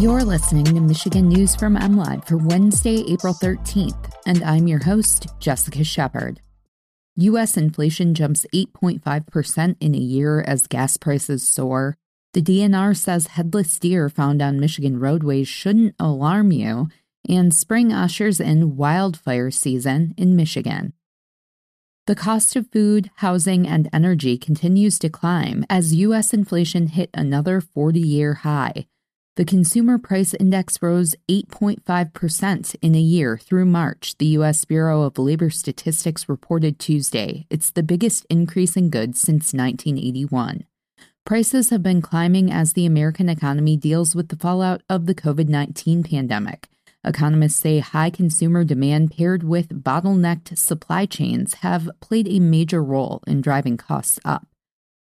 You're listening to Michigan News from MLive for Wednesday, April 13th, and I'm your host, Jessica Shepard. U.S. inflation jumps 8.5% in a year as gas prices soar. The DNR says headless deer found on Michigan roadways shouldn't alarm you, and spring ushers in wildfire season in Michigan. The cost of food, housing, and energy continues to climb as U.S. inflation hit another 40 year high. The Consumer Price Index rose 8.5% in a year through March, the U.S. Bureau of Labor Statistics reported Tuesday. It's the biggest increase in goods since 1981. Prices have been climbing as the American economy deals with the fallout of the COVID 19 pandemic. Economists say high consumer demand paired with bottlenecked supply chains have played a major role in driving costs up.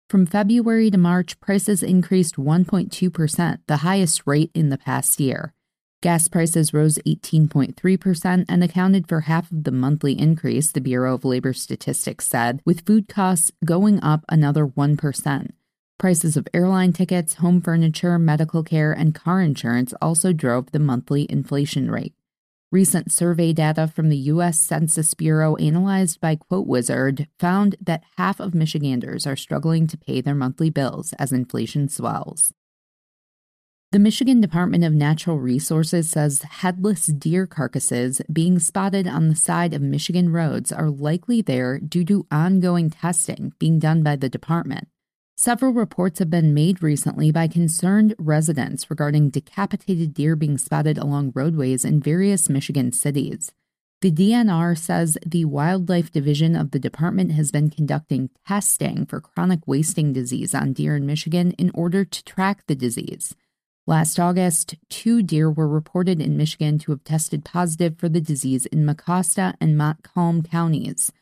From February to March, prices increased 1.2%, the highest rate in the past year. Gas prices rose 18.3% and accounted for half of the monthly increase, the Bureau of Labor Statistics said, with food costs going up another 1%. Prices of airline tickets, home furniture, medical care, and car insurance also drove the monthly inflation rate. Recent survey data from the U.S. Census Bureau, analyzed by Quote Wizard, found that half of Michiganders are struggling to pay their monthly bills as inflation swells. The Michigan Department of Natural Resources says headless deer carcasses being spotted on the side of Michigan roads are likely there due to ongoing testing being done by the department. Several reports have been made recently by concerned residents regarding decapitated deer being spotted along roadways in various Michigan cities. The DNR says the Wildlife Division of the department has been conducting testing for chronic wasting disease on deer in Michigan in order to track the disease. Last August, two deer were reported in Michigan to have tested positive for the disease in Mecosta and Montcalm counties.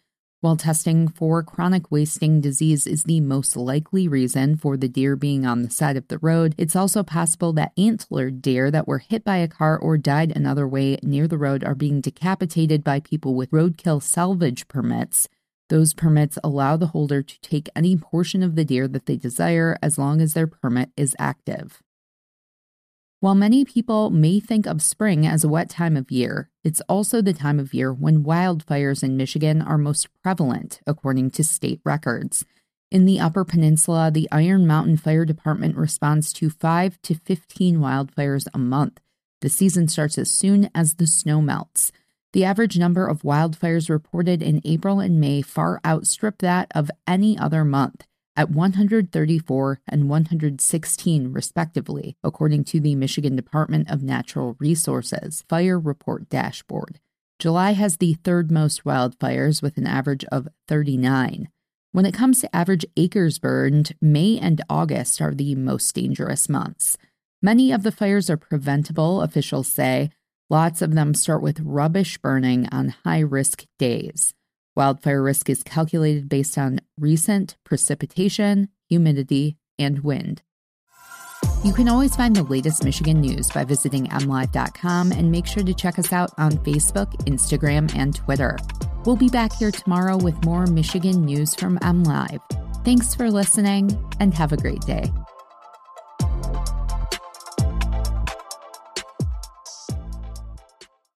While testing for chronic wasting disease is the most likely reason for the deer being on the side of the road, it's also possible that antlered deer that were hit by a car or died another way near the road are being decapitated by people with roadkill salvage permits. Those permits allow the holder to take any portion of the deer that they desire as long as their permit is active. While many people may think of spring as a wet time of year, it's also the time of year when wildfires in Michigan are most prevalent, according to state records. In the Upper Peninsula, the Iron Mountain Fire Department responds to 5 to 15 wildfires a month. The season starts as soon as the snow melts. The average number of wildfires reported in April and May far outstrip that of any other month at 134 and 116, respectively, according to the Michigan Department of Natural Resources Fire Report Dashboard. July has the third most wildfires with an average of 39. When it comes to average acres burned, May and August are the most dangerous months. Many of the fires are preventable, officials say. Lots of them start with rubbish burning on high risk days. Wildfire risk is calculated based on recent precipitation, humidity, and wind. You can always find the latest Michigan news by visiting mlive.com and make sure to check us out on Facebook, Instagram, and Twitter. We'll be back here tomorrow with more Michigan news from MLive. Thanks for listening and have a great day.